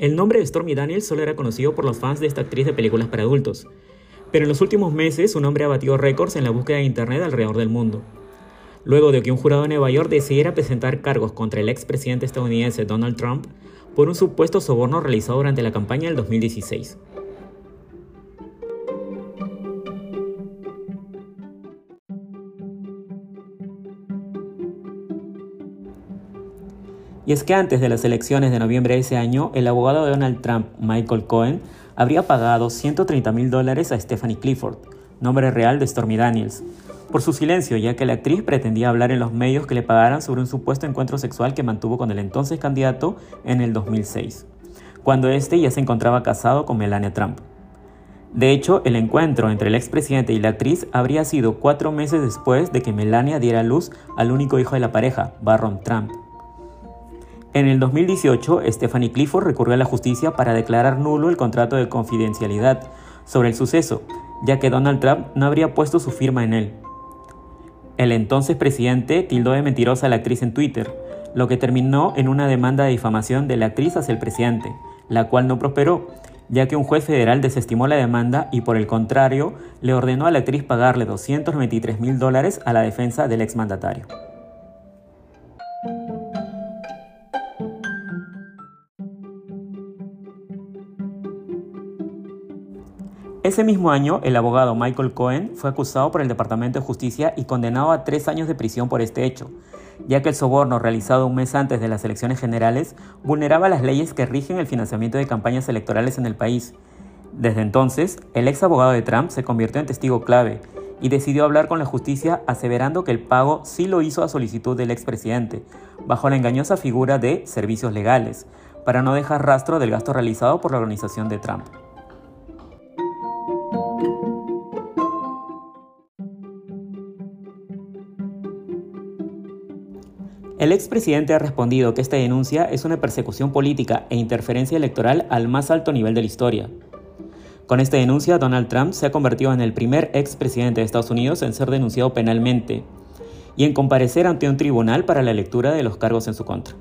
El nombre de Stormy Daniels solo era conocido por los fans de esta actriz de películas para adultos, pero en los últimos meses su nombre ha batido récords en la búsqueda de Internet alrededor del mundo. Luego de que un jurado de Nueva York decidiera presentar cargos contra el expresidente estadounidense Donald Trump por un supuesto soborno realizado durante la campaña del 2016. Y es que antes de las elecciones de noviembre de ese año, el abogado de Donald Trump, Michael Cohen, habría pagado 130 mil dólares a Stephanie Clifford, nombre real de Stormy Daniels, por su silencio, ya que la actriz pretendía hablar en los medios que le pagaran sobre un supuesto encuentro sexual que mantuvo con el entonces candidato en el 2006, cuando éste ya se encontraba casado con Melania Trump. De hecho, el encuentro entre el expresidente y la actriz habría sido cuatro meses después de que Melania diera luz al único hijo de la pareja, Barron Trump. En el 2018, Stephanie Clifford recurrió a la justicia para declarar nulo el contrato de confidencialidad sobre el suceso, ya que Donald Trump no habría puesto su firma en él. El entonces presidente tildó de mentirosa a la actriz en Twitter, lo que terminó en una demanda de difamación de la actriz hacia el presidente, la cual no prosperó, ya que un juez federal desestimó la demanda y por el contrario le ordenó a la actriz pagarle 293 mil dólares a la defensa del exmandatario. Ese mismo año, el abogado Michael Cohen fue acusado por el Departamento de Justicia y condenado a tres años de prisión por este hecho, ya que el soborno realizado un mes antes de las elecciones generales vulneraba las leyes que rigen el financiamiento de campañas electorales en el país. Desde entonces, el ex abogado de Trump se convirtió en testigo clave y decidió hablar con la justicia aseverando que el pago sí lo hizo a solicitud del expresidente, bajo la engañosa figura de servicios legales, para no dejar rastro del gasto realizado por la organización de Trump. El expresidente ha respondido que esta denuncia es una persecución política e interferencia electoral al más alto nivel de la historia. Con esta denuncia, Donald Trump se ha convertido en el primer expresidente de Estados Unidos en ser denunciado penalmente y en comparecer ante un tribunal para la lectura de los cargos en su contra.